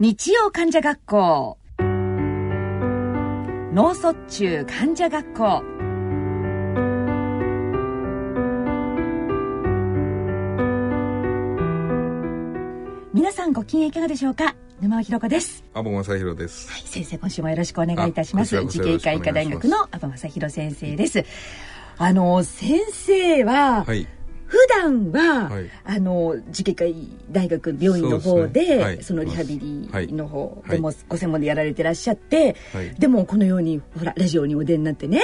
日曜患者学校。脳卒中患者学校。皆さんご機嫌いかがでしょうか？沼尾ひろ子です。阿部正弘です、はい、先生今週もよろしくお願いいたします。慈恵会医科大学よの阿部正弘先生です。あの先生は、はい普段は、はい。あの慈恵会大学病院の方そうですでね。はい。そのリハビリの方はい。でもご専門でやられてらっしゃって、はい。でもこのようにほらラジオにお出になってね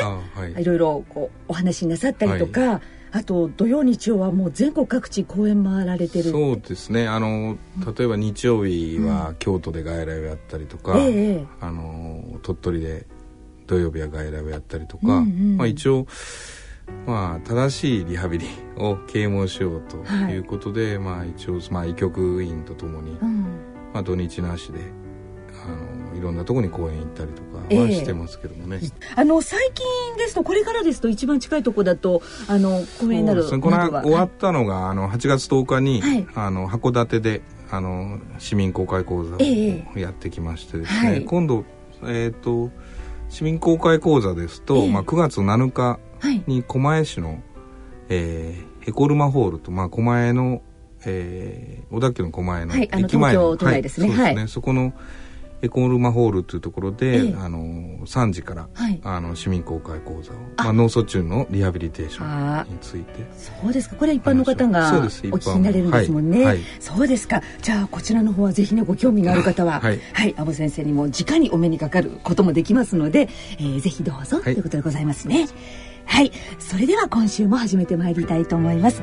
い。いろいろこうお話しなさったりとか、あと土曜日曜はもう全国各地公演回られてる。そうですね。あの例えば日曜日は京都で外来をやったりとか、ええ。あの鳥取で土曜日は外来をやったりとか、うんうん。まあ、一応まあ正しいリハビリを啓蒙しようとい。うことで、まあ一応、まあ、医局員とともに、うん。まあ、土日なしであのいろんなところに公演行ったりとかええ。はしてますけどもね、あの最近ですとこれからですと一番近いところだとあの公演になるそうですね。この終わったのがあの8月10日に、はい。あの函館であの市民公開講座えをやってきましてですね、はい。今度、えー、と市民公開講座ですと、ええ。まあ、9月7日はいに狛江市の、えーエコルマホールと、まあ、狛江の、えー小田急の狛江の駅前東京都内ですね。はい、ですね、はい。そこのエコルマホールというところで、ええ。あの3時から、はい。あの市民公開講座を、あ。まあ、脳卒中のリハビリテーショあンについて。そうですか。これは一般の方がお聞きになれるんですもんね、はいはい。そうですか。じゃあこちらの方はぜひねご興味がある方ははい。はい阿部先生にも直にお目にかかることもできますので、えーぜひどうぞ、ということでございますねはい。それでは今週も始めてまいりたいと思います。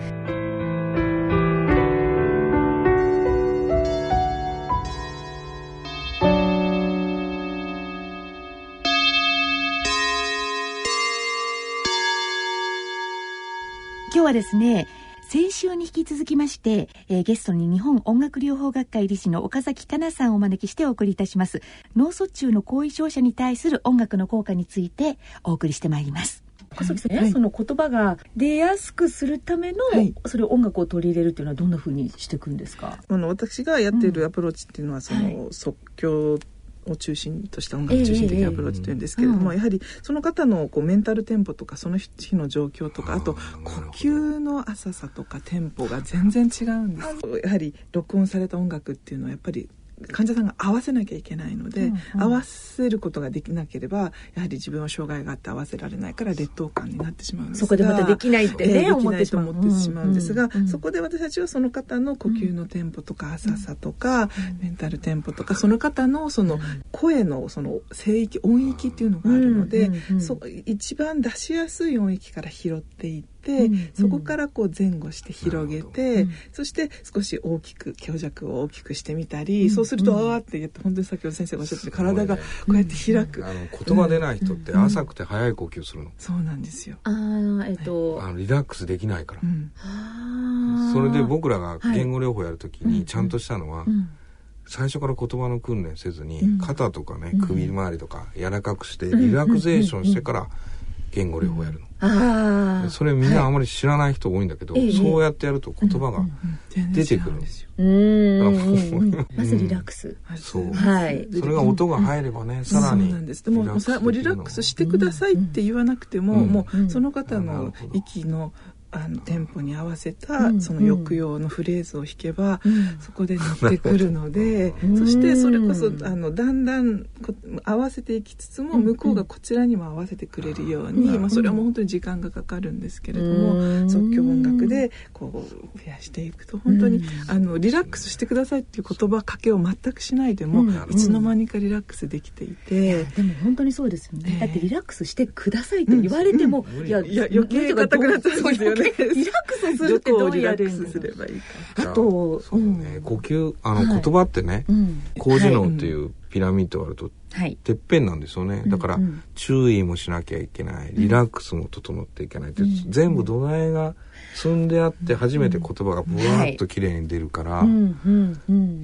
今日はですね先週に引き続きまして、えーゲストに日本音楽療法学会理事の岡崎香奈さんをお招きしてお送りいたします。脳卒中の後遺症者に対する音楽の効果についてお送りしてまいります。岡崎さん、ねはい。その言葉が出やすくするための、はい。それを音楽を取り入れるっていうのはどんな風にしていくんですか？あの私がやっているアプローチっていうのは、そはい。の即興を中心とした音楽中心的なアプローチというんですけれども、やはりその方のこうメンタルテンポとかその日の状況とかあと呼吸の浅さとかテンポが全然違うんです。やはり録音された音楽っていうのはやっぱり患者さんが合わせなきゃいけないので、うんうん。合わせることができなければやはり自分は障害があって合わせられないから劣等感になってしまうんですがそこでまたできないってね、えー思ってしまうんですが、そこで私たちはその方の呼吸のテンポとか浅さとか、メンタルテンポとかその方のその声のその声域音域っていうのがあるので、うんうん一番出しやすい音域から拾っていって、うんうんそこからこう前後して広げて、うんそして少し大きく強弱を大きくしてみたり、うん。そうすると、ああって言って本当に先ほど先生がおっしゃってる体がこうやって開く、あの言葉出ない人って浅くて速い呼吸するの,、そうなんですよ。ああえっと、あのリラックスできないから、それで僕らが言語療法やるときはい。にちゃんとしたのは、うん。最初から言葉の訓練せずに、うん。肩とかねうん。首周りとか柔らかくしてん。リラクゼーションしてから言語療法やるの、あそれみんなあまり知らない人多いんだけど、ええ。そうやってやると言葉が、うん全然違うんですよ。まずリラックス、そう。はい。それが音が入ればね、さらそうになんです。でももうさもうリラックスしてくださいって言わなくても、うん。もうんうその方の息のあのテンポに合わせた、うんその抑揚のフレーズを弾けば、うん。そこで乗ってくるので、うん。そしてそれこそあのだんだんこ合わせていきつつも、うん向こうがこちらにも合わせてくれるように、うん。まあ、それはもう本当に時間がかかるんですけれども、うん。即興音楽でこう増やしていくと本当に、うんあのリラックスしてくださいっていう言葉かけを全くしないでも、うん。いつの間にかリラックスできていて。でも本当にそうですよね、ええ。だってリラックスしてくださいって言われても、うん。いやいや余計硬くなっちゃうんですよねリラックスするってどうやるんどこをリラックスすれだばいいかあとそうね、うん。呼吸あの、はい。言葉ってねうん。高次脳っていうピラミッドがあるとはい。てっぺんなんですよね。だから注意もしなきゃいけない。リラックスも整っていけない全部土台が積んであって初めて言葉がブワーッと綺麗に出るから、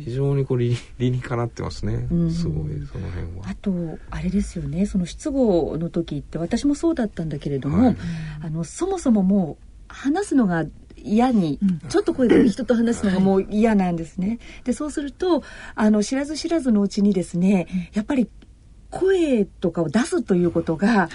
非常にこう理理にかなってますね、うん。すごいその辺は。あ。とあれですよね。その失語の時って私もそうだったんだけれども、はい。あのそもそももう話すのが嫌に、ちょっと声で人と話すのがもう嫌なんですね。でそうするとあの知らず知らずのうちにですねやっぱり声とかを出すということが、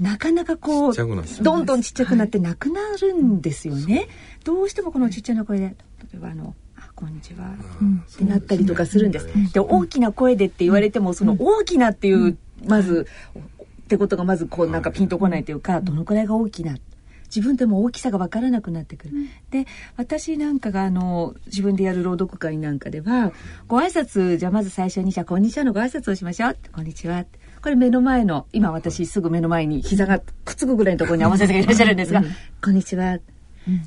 なかなかこうどんどんちっちゃくなってなくなるんですよね。どうしてもこのちっちゃな声で例えばあのこんにちは、ってなったりとかするんです。で大きな声でって言われても、その大きなっていう、まず、ってことがまずこうなんかピンとこないというか、どのくらいが大きな自分でも大きさが分からなくなってくる。うん、で私なんかがあの自分でやる朗読会なんかではご挨拶じゃあまず最初にじゃあこんにちはのご挨拶をしましょう。こんにちは。これ目の前の今私すぐ目の前に膝がくっつくぐらいのところに合わせていらっしゃるんですが「こんにちは」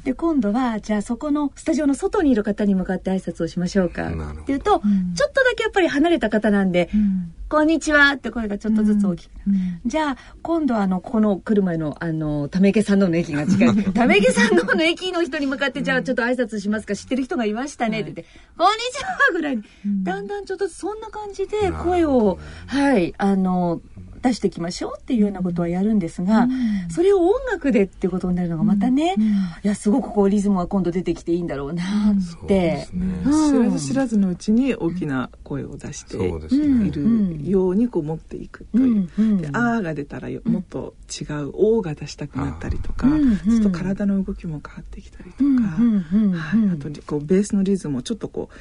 で今度はじゃあそこのスタジオの外にいる方に向かって挨拶をしましょうか。っていうと、うん、ちょっとだけやっぱり離れた方なんで「うん、こんにちは」って声がちょっとずつ大きく、うん、じゃあ今度あのこの来る前のあのため池さんのの駅が近い。ため池さんのの駅の人に向かってじゃあちょっと挨拶しますか？知ってる人がいましたね？って言って「こんにちは」ぐらいに、だんだんちょっとそんな感じで声をはいあの出していきましょうっていうようなことはやるんですが、うん、それを音楽でっていうことになるのがまたね、うん、いやすごくこうリズムが今度出てきていいんだろうなって、ね、知らず知らずのうちに大きな声を出しているようにこう持っていくという。で「あー」が出たらもっと違う「おー」が出したくなったりとか、ちょっと体の動きも変わってきたりとか、はい、あとこうベースのリズムをちょっとこう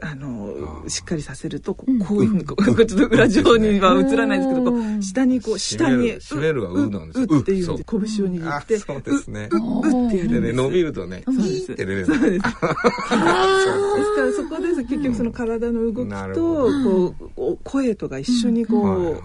あのしっかりさせるとこうこういうふうにこうちょっと裏上には映らないですけどこう下にこう下に締めるがうなんですうっていう拳を握ってそうですね。うってやるでね伸びるとねそうです。そうです。です。からそこで結局その体の動きとこう声とか一緒にこう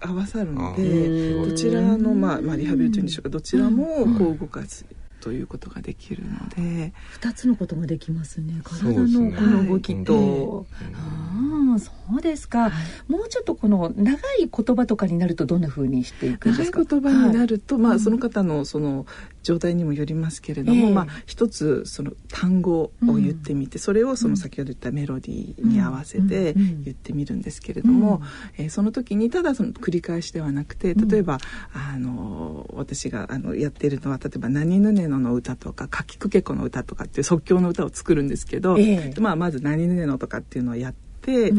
合わさるのでどちらのまあまあリハビリというんでしょうかどちらもこう動かすということができるので。2つのことができますね。体のこの動きと、ね、ああそうですか、はい、もうちょっとこの長い言葉とかになるとどんなふうにしていくんですか？長い言葉になると、はい、まあその方のその状態にもよりますけれども、えー、まあ一つその単語を言ってみて、うん、それをその先ほど言ったメロディーに合わせて言ってみるんですけれども、うん、えー、その時にただその繰り返しではなくて例えば、あの私があのやっているのは例えば「何ぬねの」の歌とか「かきくけこの歌」とかっていう即興の歌を作るんですけど、えー、まあ、まず「何ぬねの」とかっていうのをやって。で,、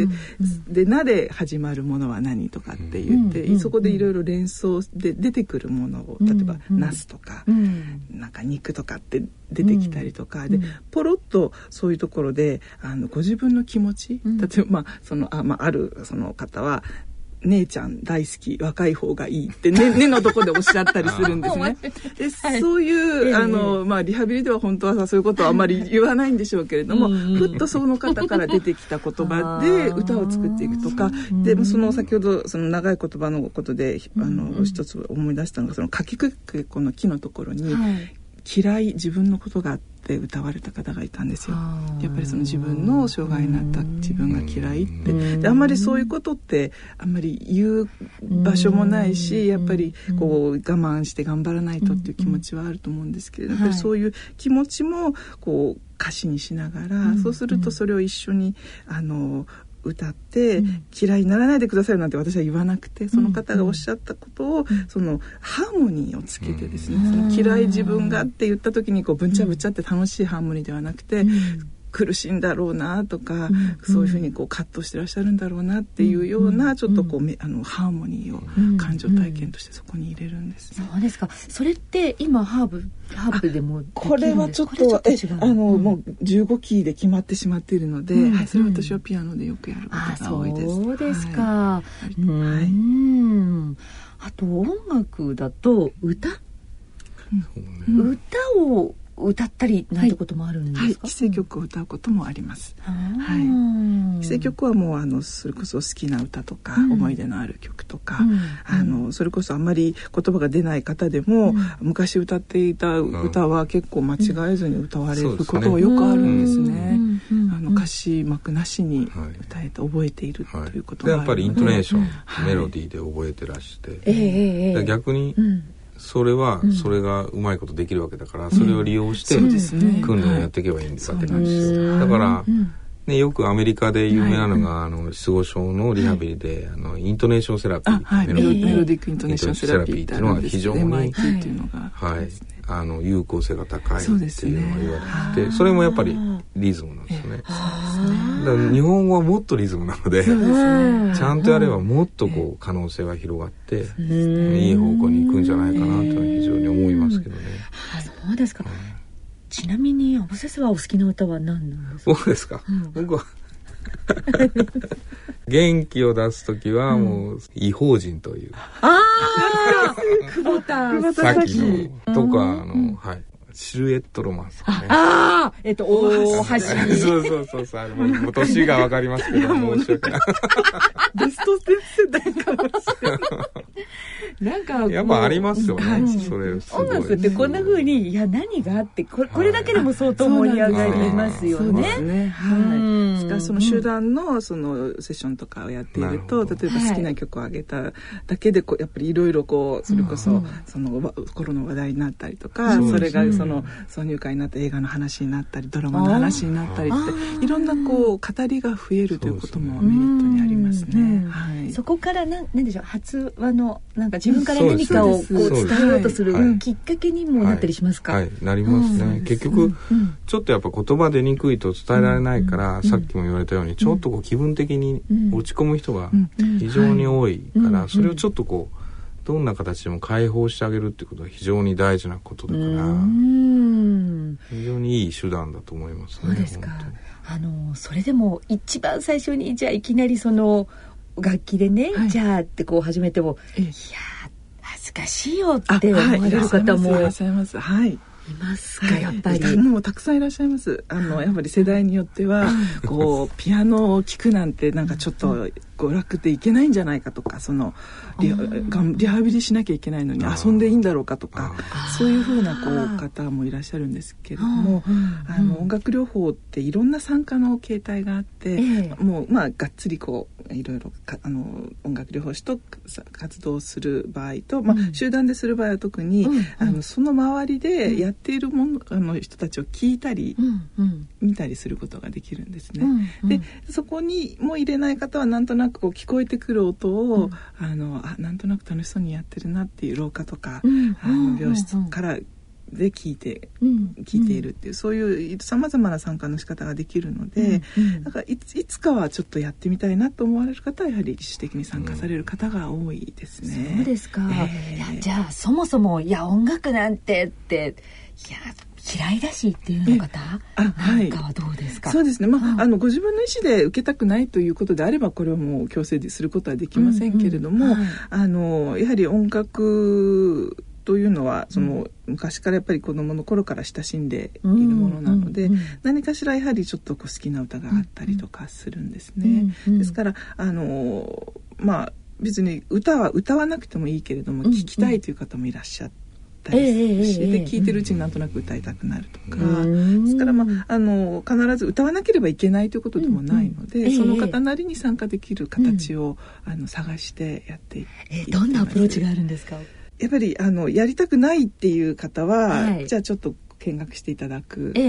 で「な」で始まるものは何とかって言って、そこでいろいろ連想で出てくるものを例えば「ナス」とか、なんか肉とかって出てきたりとか、でポロッとそういうところであのご自分の気持ち、例えば、まあそのあ,、まあ、あるその方は姉ちゃん大好き若い方がいいってね ねのとこでおっしゃったりするんですね。で、はい、そういう、あのまあリハビリでは本当はさそういうことはあんまり言わないんでしょうけれども、ふっとその方から出てきた言葉で歌を作っていくとかでその先ほどその長い言葉のことであの一つ思い出したのがそのかきくけこの木のところに、はい嫌い自分のことがあって歌われた方がいたんですよ。やっぱりその自分の障害になった自分が嫌いって。であんまりそういうことってあんまり言う場所もないしやっぱりこう我慢して頑張らないとっていう気持ちはあると思うんですけれどやっぱりそういう気持ちもこう歌詞にしながらそうするとそれを一緒にあの歌って、うん、嫌いにならないでくださいなんて私は言わなくてその方がおっしゃったことを、うん、そのハーモニーをつけてですね、その嫌い自分がって言った時にこうぶんちゃぶちゃって楽しいハーモニーではなくて、苦しいんだろうなとか、うん、そういうふうにこう葛藤してらっしゃるんだろうなっていうようなちょっとこう、うん、あのハーモニーを感情体験としてそこに入れるんです、ね、そうですか。それって今ハーブハーブでもこれはちょっとえあの、もう15キーで決まってしまっているので、はい、それ私はピアノでよくやることが多いです。そうですか。はい。はいあと音楽だと歌、うん、歌を歌ったりなんてこともあるんですか、はい、規制曲を歌うこともあります。はい。規制曲はもうあのそれこそ好きな歌とか、うん、思い出のある曲とか、うん、あのそれこそあんまり言葉が出ない方でも、うん、昔歌っていた歌は結構間違えずに歌われることがよくあるんですね。あの歌詞幕なしに歌えて覚えているということが、やっぱりイントネーション、メロディーで覚えてらして、えー、逆に、それはそれがうまいことできるわけだから、それを利用して訓練をやっていけばいいんだって感じ。です。だから、ね、よくアメリカで有名なのが、あの失語症のリハビリで、あのイントネーションセラピー、メロディックイントネーションセラピーっていうのは非常に、はい、あの有効性が高いっていうのが言われててそ,、それもやっぱりリズムなんですよね。だから日本語はもっとリズムなので、ちゃんとやればもっとこう可能性が広がって、いい方向に行くんじゃないかなというのは非常に思いますけどね。そうですか。ちなみに、阿部先生はお好きな歌は何なんですか？僕ですか、僕は元気を出す時はもう異邦人という、ああ久保田さっきのとかあの、はいシルエットロマンス、ね、ああえっと大橋。そうそうそうそうあのもう年がわかりますけど申し訳ない。ベスト世代かもしれないな。んかやっぱありますよね、うん、それ音楽ってこんなふうにいや何があってこれこれだけでも相当盛り上がりますよね。はい、ね。はい。かその集団のそのセッションとかをやっていると、例えば好きな曲をあげただけでこうやっぱりいろいろこうそれこそその頃の話題になったりとか、それがその挿入歌になった映画の話になったりドラマの話になったりっていろんなこう語りが増えるということもメリットにありますね。はい。そこからなんなんでしょう発話のなんか自分から何かをこう伝えようとするきっかけにもなったりしますか、はい、なりますね、結局、ちょっとやっぱ言葉出にくいと伝えられないから、さっきも言われたようにちょっとこう気分的に落ち込む人が非常に多いから、それをちょっとこうどんな形でも解放してあげるってことは非常に大事なことだから非常にいい手段だと思いますね。そうですかあのそれでも一番最初にじゃあいきなりその楽器でね、はい、じゃあってこう始めても、いや恥ずかしいよって思われる方も、いらっしゃいます。はい。いますか、やっぱり。もうたくさんいらっしゃいます。あの、やっぱり世代によっては、こう、ピアノを聴くなんて、なんかちょっと、娯楽でいけないんじゃないかとか、その、リリハビリしなきゃいけないのに遊んでいいんだろうかとか、そういうふうな、こう、方もいらっしゃるんですけれども、あの、音楽療法っていろんな参加の形態があって、もう、まあ、がっつりこう、いろいろあの音楽療法士と活動する場合と、まあ、集団でする場合は特に、あのその周りでやっているものあの人たちを聞いたり、見たりすることができるんですね。でそこにも入れない方はなんとなくこう聞こえてくる音を、あのあなんとなく楽しそうにやってるなっていう廊下とか、あの病室からで聞いて、聞いているっていう、そういうさまざまな参加の仕方ができるので、だからいついつかはちょっとやってみたいなと思われる方はやはり自主的に参加される方が多いですね。そうですか、えー、じゃあそもそもいや音楽なんてっていや嫌いだしっていうの方？なんかはどうですか、そうですね、まあ、あのご自分の意思で受けたくないということであればこれはもう強制することはできませんけれども、あのやはり音楽というのはその、昔からやっぱり子どもの頃から親しんでいるものなので、何かしらやはりちょっとこう好きな歌があったりとかするんですね。ですからあのまあ別に歌は歌わなくてもいいけれども、聴きたいという方もいらっしゃって。たりして、で聴いてるうちになんとなく歌いたくなるとか、ですから、まあ、あの必ず歌わなければいけないということでもないので、その方なりに参加できる形を、あの探してやっていってどんなアプローチがあるんですか？やっぱりあのやりたくないっていう方は、はい、じゃあちょっと見学していただくとか、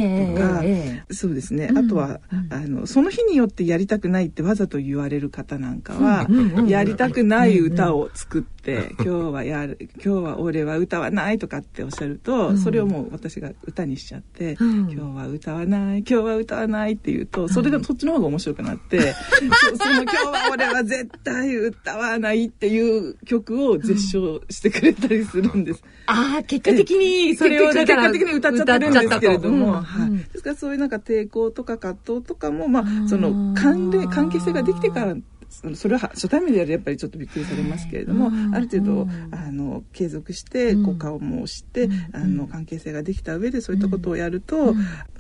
えー、そうですね、うん、あとは、あのその日によってやりたくないってわざと言われる方なんかは、やりたくない歌を作って、今日はやる今日は俺は歌わないとかっておっしゃると、それをもう私が歌にしちゃって、今日は歌わない今日は歌わないって言うとそれでそっちの方が面白くなって その今日は俺は絶対歌わないっていう曲を絶唱してくれたりするんです。ああ結果的にそれを結果的に歌っちゃってるんですけれども、はい、ですからそういうなんか抵抗とか葛藤とかもまあその関連関係性ができてからそれは初対面でやるやっぱりちょっとびっくりされますけれども、ある程度あの継続してこう顔もして、あの関係性ができた上でそういったことをやると、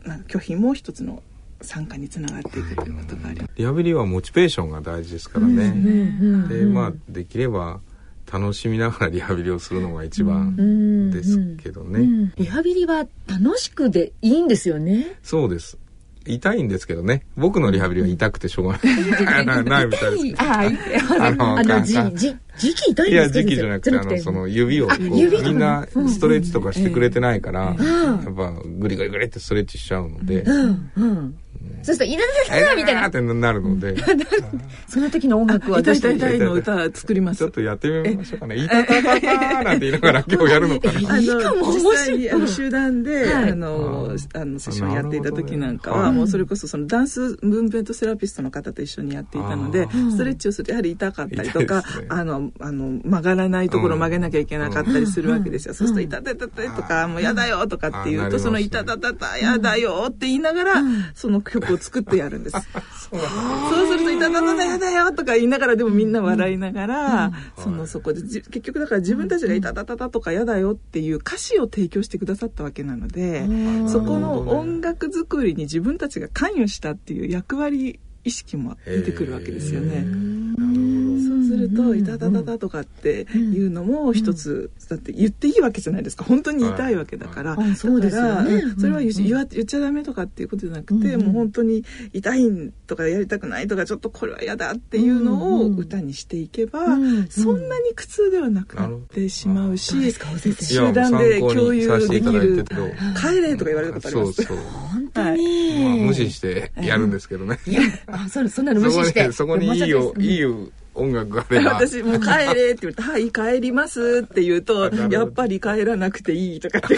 なん。か拒否も一つの参加につながっていくということがあります。リハビリはモチベーションが大事ですからね。で、まあできれば楽しみながらリハビリをするのが一番ですけどね。リハビリは楽しくでいいんですよね。そうです。痛いんですけどね。僕のリハビリは痛くてしょうがない。ないみたいですああ、の、あの、じ、じ、時期痛いんですか？いや、時期じゃなくて、あの、その指を、みんなストレッチとかしてくれてないから、やっぱ、グリグリグリってストレッチしちゃうので、そうすると「いらだだみたいな。ってなるので。その時の音楽はどうして痛いの歌作ります。ちょっとやってみましょうかね「いたたたた」なんて言いながら今日やるのかな。あの実際にあの集団で、あのあのセッションやっていた時なんかは、もうそれこそそのダンスムーブメントセラピストの方と一緒にやっていたのでストレッチをするとやはり痛かったりとか、あのあの曲がらないところ曲げなきゃいけなかったりするわけですよ、そうすると「痛たたた」とか「もうやだよ」とかって言うとその「痛たたたやだよ」って言いながら、その曲を作ってやるんです。そうすると「いたたたたやだよ」とか言いながらでもみんな笑いながら、そのそこで結局だから自分たちが「いたたたた」とか「やだよ」っていう歌詞を提供してくださったわけなのでそこの音楽作りに自分たちが関与したっていう役割意識も出てくるわけですよね。ると「いたたたた」とかっていうのも一つだって言っていいわけじゃないですか。本当に言いたいわけだから、だからそれは言っちゃダメとかっていうことじゃなくて、もう本当に痛いとかやりたくないとかちょっとこれは嫌だっていうのを歌にしていけば、そんなに苦痛ではなくなってしまうし、集団で共有できる「帰れ」とか言われたことあります。本当に、無視してやるんですけどね。いやあそそんなの無視して。そこにいいよ、いい音楽があれば。私もう帰れって言うと「はい帰ります」って言うと「やっぱり帰らなくていい」とかって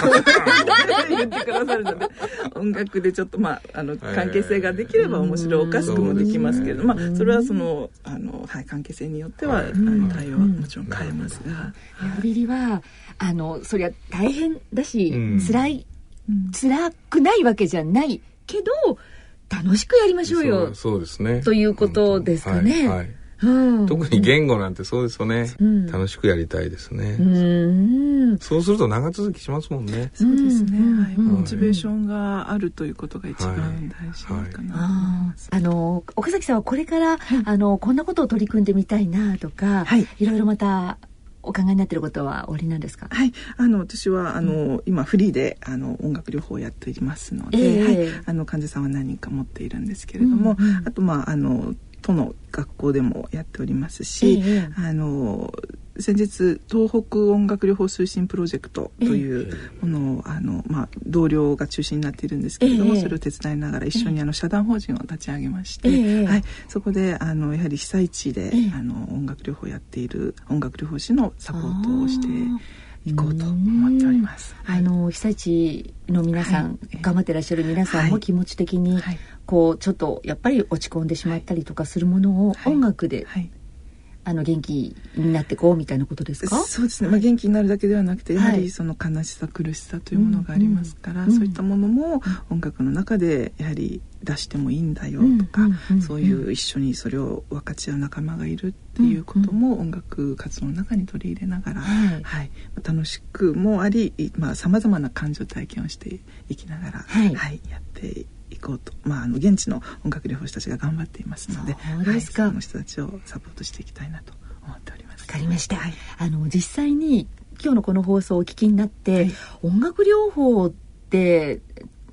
言ってくださるので音楽でちょっとまああの関係性ができれば面白おかしくもできますけれど、まあそれはそのあの、はい、関係性によっては、対応はもちろん変えますが。リハビリはあのそりゃ大変だし、うん、辛い、辛くないわけじゃないけど楽しくやりましょうよ。そうですね。ということですかね。はい、はいうん、特に言語なんてそうですよね、うん、楽しくやりたいですね、うん、そうすると長続きしますもんね。そうですね、はい、モチベーションがあるということが一番大事かな、はい。はい、あの岡崎さんはこれから、あのこんなことを取り組んでみたいなとか、はい、いろいろまたお考えになってることはおありなんですか？はい、あの私はあの、うん、今フリーであの音楽療法をやっていますので、えー、はい、あの患者さんは何人か持っているんですけれども、うんうん、あとまああの都の学校でもやっておりますし、えー、あの先日東北音楽療法推進プロジェクトというものを、あの、まあ、同僚が中心になっているんですけれども、それを手伝いながら一緒にあの社団法人を立ち上げまして、はい、そこであのやはり被災地で、あの音楽療法をやっている音楽療法士のサポートをしていこうと思っております。あの被災地の皆さん、頑張ってらっしゃる皆さんも気持ち的に、こうちょっとやっぱり落ち込んでしまったりとかするものを音楽であの元気になってこうみたいなことですか？そうですね、まあ、元気になるだけではなくてやはりその悲しさ苦しさというものがありますから、そういったものも音楽の中でやはり出してもいいんだよとか、そういう一緒にそれを分かち合う仲間がいるっていうことも音楽活動の中に取り入れながら、はい。はい、楽しくもありさまざ、まな感情体験をしていきながら、はい、はい、やっていこうと、まあ、あの現地の音楽療法士たちが頑張っていますのでそうですか、はい、その人たちをサポートしていきたいなと思っております。わかりました、はい、あの実際に今日のこの放送をお聞きになって、はい、音楽療法って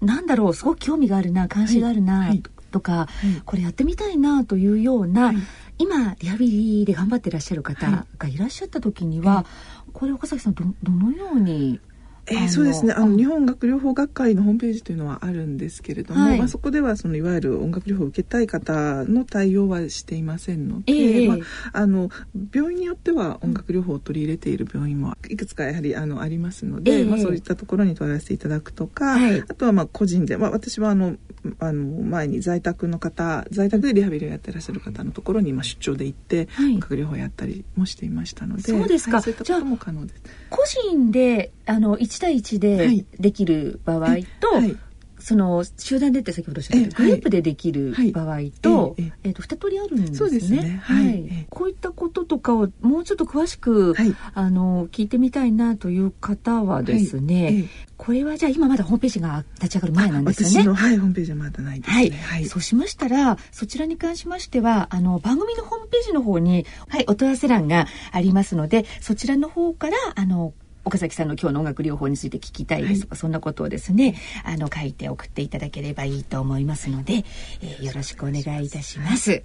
なんだろう？すごく興味があるな関心があるな、とか、これやってみたいなというような、今リハビリで頑張ってらっしゃる方がいらっしゃった時には、これ岡崎さんどどのようにえー、そうですね。あの日本学療法学会のホームページというのはあるんですけれども、はい、まあ、そこではそのいわゆる音楽療法を受けたい方の対応はしていませんので、えー、まあ、あの病院によっては音楽療法を取り入れている病院もいくつかやはりあのありますので、えー、まあ、そういったところに問い合わせていただくとか、はい、あとはまあ個人で、まあ、私はあのあの前に在宅の方在宅でリハビリをやってらっしゃる方のところに今出張で行って、はい、音楽療法やったりもしていましたのでそうですか、はい、そういったことも可能です。個人であの1対1でできる場合と、はい、その集団でって先ほどおっしゃったグループでできる場合と、ええっと二通りあるんですね。すね。はい。こういったこととかをもうちょっと詳しく、はい、あの聞いてみたいなという方はですね、はい、これはじゃあ今まだホームページが立ち上がる前なんですよね。私のはいホームページはまだないですね。はい。はい、そうしましたらそちらに関しましてはあの番組のホームページの方にはい。お問い合わせ欄がありますのでそちらの方からあの岡崎さんの今日の音楽療法について聞きたいですとか、はい、そんなことをですねあの書いて送っていただければいいと思いますので、えー、よろしくお願いいたします。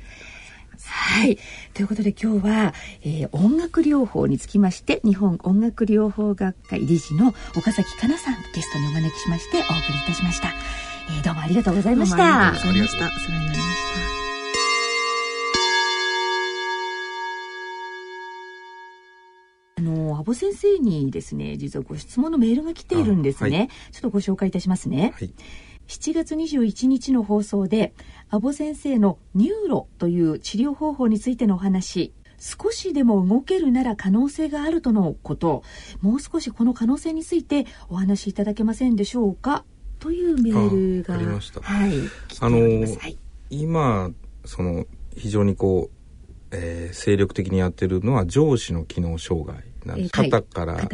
はい。ということで今日は、えー、音楽療法につきまして日本音楽療法学会理事の岡崎かなさんゲストにお招あの、安保先生にですね、実はご質問のメールが来ているんですね。はい、ちょっとご紹介いたしますね。はい、7月21日の放送で、安保先生のニューロという治療方法についてのお話、少しでも動けるなら可能性があるとのこともう少しこの可能性についてお話しいただけませんでしょうか？というメールがありました。はい。あの、はい、今その非常にこう、えー、精力的にやってるのは上肢の機能障害肩から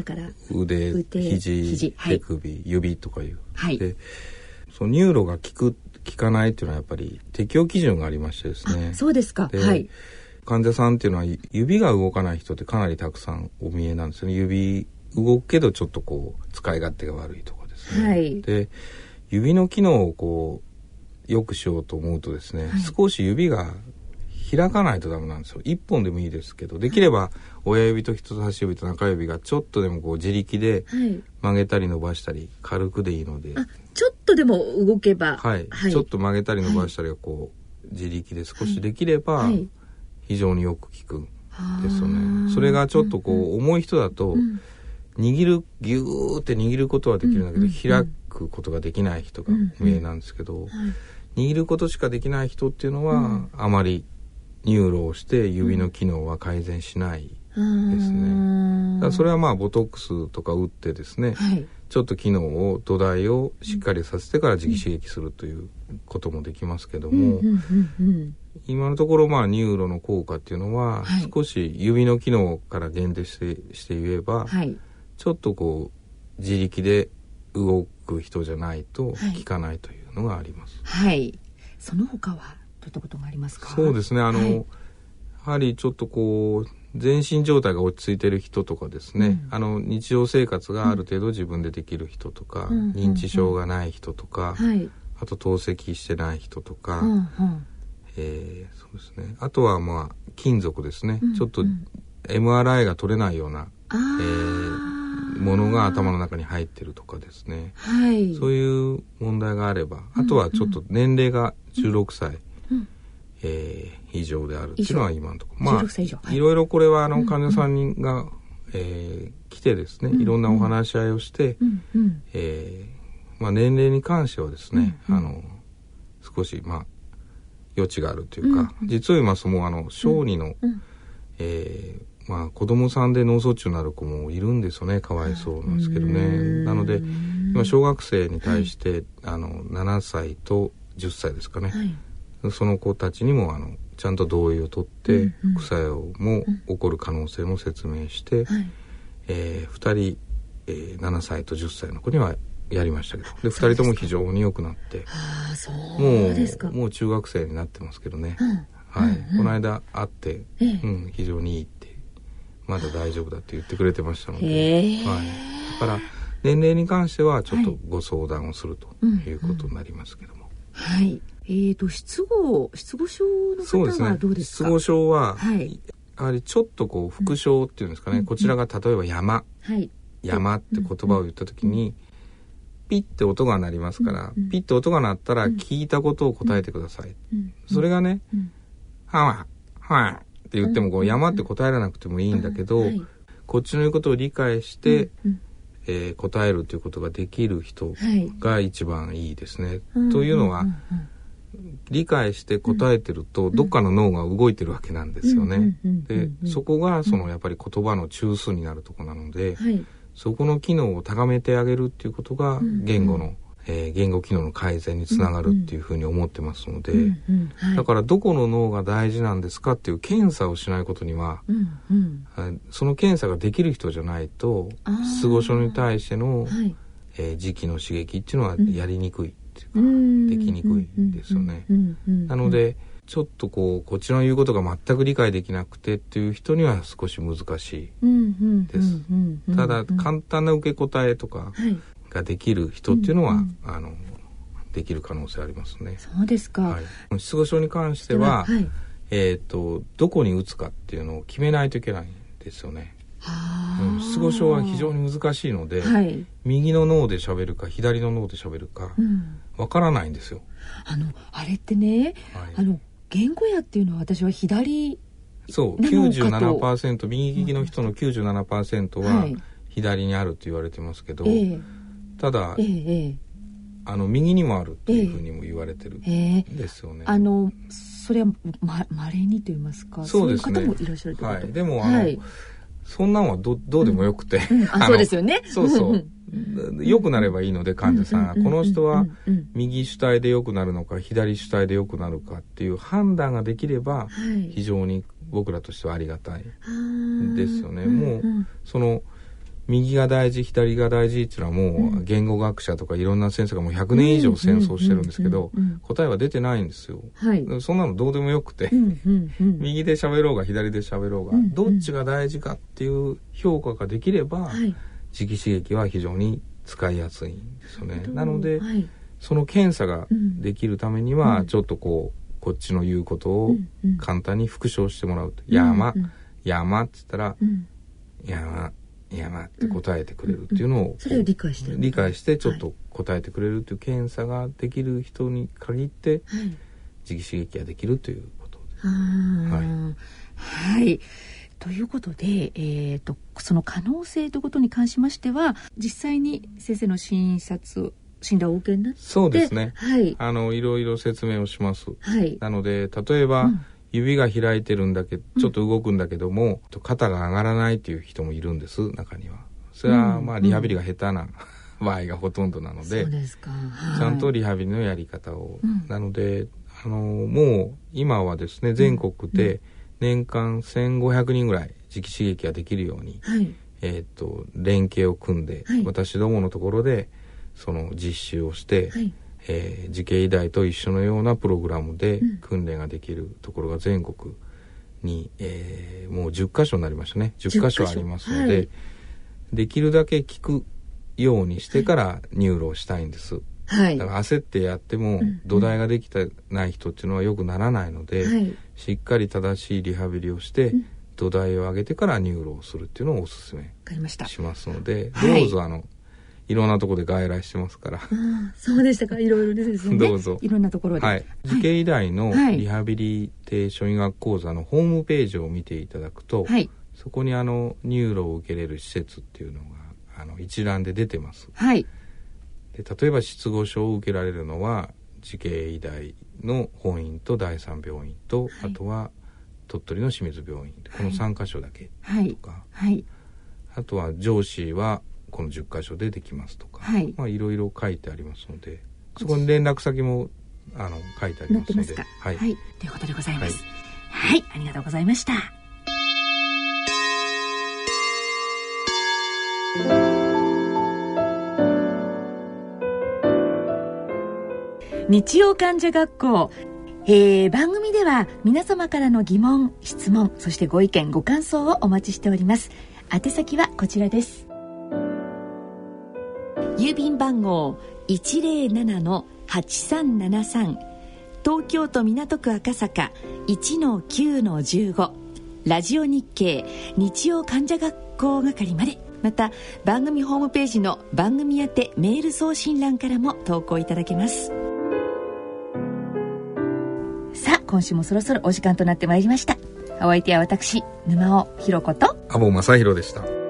腕肘手首、はい、指とかいう、はい、でそのニューロが効く効かないっていうのはやっぱり適用基準がありましてですね。そうですか。はい。患者さんっていうのは指が動かない人ってかなりたくさんお見えなんですよね。指動くけどちょっとこう使い勝手が悪いとかですね、はい、で指の機能をこう良くしようと思うとですね、はい、少し指が開かないとダメなんですよ。一本でもいいですけどできれば親指と人差し指と中指がちょっとでもこう自力で曲げたり伸ばしたり軽くでいいので、ちょっとでも動けば、はい、はい、ちょっと曲げたり伸ばしたりがこう、自力で少しできれば、非常によく効くんですよね。それがちょっとこう重い人だと、握るギューって握ることはできるんだけど、開くことができない人が上なんですけど、握ることしかできない人っていうのは、あまりニューロをして指の機能は改善しないですね。だそれはまあボトックスとか打ってですね、はい、ちょっと機能を土台をしっかりさせてから磁気刺激するということもできますけども、今のところまあニューロの効果っていうのは、少し指の機能から限定してして言えば、はい、ちょっとこう自力で動く人じゃないと効かないというのがあります。はい、その他は？どういったことがありますか？そうですね。あの、はい、やはりちょっとこう全身状態が落ち着いてる人とかですね、うん、あの日常生活がある程度自分でできる人とか、うん、認知症がない人とか、うん、あと透析してない人とか、うん、えー、そうですね。あとはまあ金属ですね、ちょっと MRI が取れないような、えー、ものが頭の中に入ってるとかですね、はい、そういう問題があればあとはちょっと年齢が16歳、えー、以上であるっていうのは今のところ。まあ、い、ろいろこれはあの患者さんが、うん、えー、来てですね、いろんなお話し合いをして、うんうん、えー、まあ、年齢に関してはですね、うんうん、あの少しまあ余地があるというか、うんうん、実を言いますともうあの小児の、うん、えー、まあ、子供さんで脳卒中になる子もいるんですよねかわいそうなんですけどね。なので今小学生に対して、はい、あの7歳と10歳ですかね、はいその子たちにもあのちゃんと同意を取って、副作用も起こる可能性も説明して、うんえー、2人、えー、7歳と10歳の子にはやりましたけど。で2人とも非常に良くなってもうもう中学生になってますけどね、うん、はい、うん、この間会って、うん、非常にいいってまだ大丈夫だって言ってくれてましたので、はい、だから年齢に関してはちょっとご相談をするということになりますけども。はい、えーと、失語失語症の方はどうですか、ね、失語症は、はい、やはりちょっとこう副症っていうんですかね、うん、こちらが例えば山、はい、山って言葉を言った時に、うん、ピッて音が鳴りますから、うん、ピッて音が鳴ったら聞いたことを答えてください、それがね「はわはわ」って言ってもこう山って答えられなくてもいいんだけど、はい、こっちの言うことを理解して、えー、答えるということができる人が一番いいですね。というのは、理解して答えてると、どっかの脳が動いてるわけなんですよね。でそこがそのやっぱり言葉の中枢になるとこなので、はい、そこの機能を高めてあげるっていうことが言語の、えー、言語機能の改善につながるっていうふうに思ってますので、だからどこの脳が大事なんですかっていう検査をしないことには、うんうん、その検査ができる人じゃないと失語症に対しての、はい、えー、時期の刺激っていうのはやりにくい。うかできにくいですよね。なのでちょっとこうこっちの言うことが全く理解できなくてっていう人には少し難しい。です。ただ簡単な受け答えとかができる人っていうのは、あのできる可能性ありますね。そうですか。はい、失語症に関しては、はい、えっ、ー、とどこに打つかっていうのを決めないといけないんですよね。うん、失語症は非常に難しいので、はい、右の脳で喋るか左の脳で喋るかわからないんですよ。あのあれってね、はい、あの言語やっていうのは私は左そう97%右利きの人の97%は左にあると言われてますけど、ただ、えー、あの右にもあるというふうにも言われてるんですよね。あのそれはままれにと言いますかそうですね。そういう方もいらっしゃるはい。でもあの、はい、そんなんはどどうでもよくて、うん。うん、あそうですよね。そうそう。良くなればいいので患者さん。が、この人は右主体で良くなるのか左主体で良くなるかっていう判断ができれば非常に僕らとしてはありがたい。ですよね。もうその右が大事左が大事っていうのはもう言語学者とかいろんな先生がもう100年以上戦争してるんですけど答えは出てないんですよ、はい、そんなのどうでもよくて。右で喋ろうが左で喋ろうがどっちが大事かっていう評価ができれば、はい、磁気刺激は非常に使いやすいんですよね。なので、はい、その検査ができるためにはちょっとこうこっちの言うことを簡単に復唱してもらうと「山」「山」って言ったら「山」山って答えてくれるっていうのを、それを理解して理解してちょっと答えてくれるっていう検査ができる人に限って、磁気刺激ができるということで。す。はい、はい。ということで、えーと、その可能性ということに関しましては実際に先生の診察診断をお受けになってそうですね、はい、あのいろいろ説明をします。はい、なので例えば、うん指が開いてるんだけどちょっと動くんだけども、うん、肩が上がらないっていう人もいるんです中には。それはまあリハビリが下手な、場合がほとんどなので、ちゃんとリハビリのやり方を、うん、なのであのもう今はですね全国で年間1500人ぐらい磁気刺激ができるように、はい、えーと、連携を組んで、はい、私どものところでその実習をして、はいえー、慈恵医大と一緒のようなプログラムで訓練ができるところが全国に、えー、もう10箇所になりましたね。10箇所ありますので、はい、できるだけ聞くようにしてから入炉したいんです。はい、だから焦ってやっても土台ができてない人っていうのはよくならないので、はい、しっかり正しいリハビリをして、土台を上げてから入炉するっていうのをおすすめしますのでどうぞあのいろんなところで外来してますから。そうでしたか。いろいろですね。どうぞ。いろんなところで。はい。慈恵医大のリハビリテーション医学講座のホームページを見ていただくと、はい、そこにあのニューロを受けれる施設っていうのがあの一覧で出てます。はい。で例えば失語症を受けられるのは慈恵医大の本院と第三病院と、はい、あとは鳥取の清水病院この3箇所だけとか、はい、はい、あとは上肢はこの10箇所でできますとか、はい、まあいろいろ書いてありますのでそこに連絡先もあの書いてありますのではい、はい、ということでございます、はい、はい、ありがとうございました。日曜患者学校。えー、番組では皆様からの疑問質問そしてご意見ご感想をお待ちしております。宛先はこちらです郵便番号107-8373東京都港区赤坂1-9-15ラジオ日経日曜患者学校係まで。また番組ホームページの番組宛てメール送信欄からも投稿いただけます。さあ今週もそろそろお時間となってまいりました。お相手は私沼尾ひろ子と。阿保正弘でした。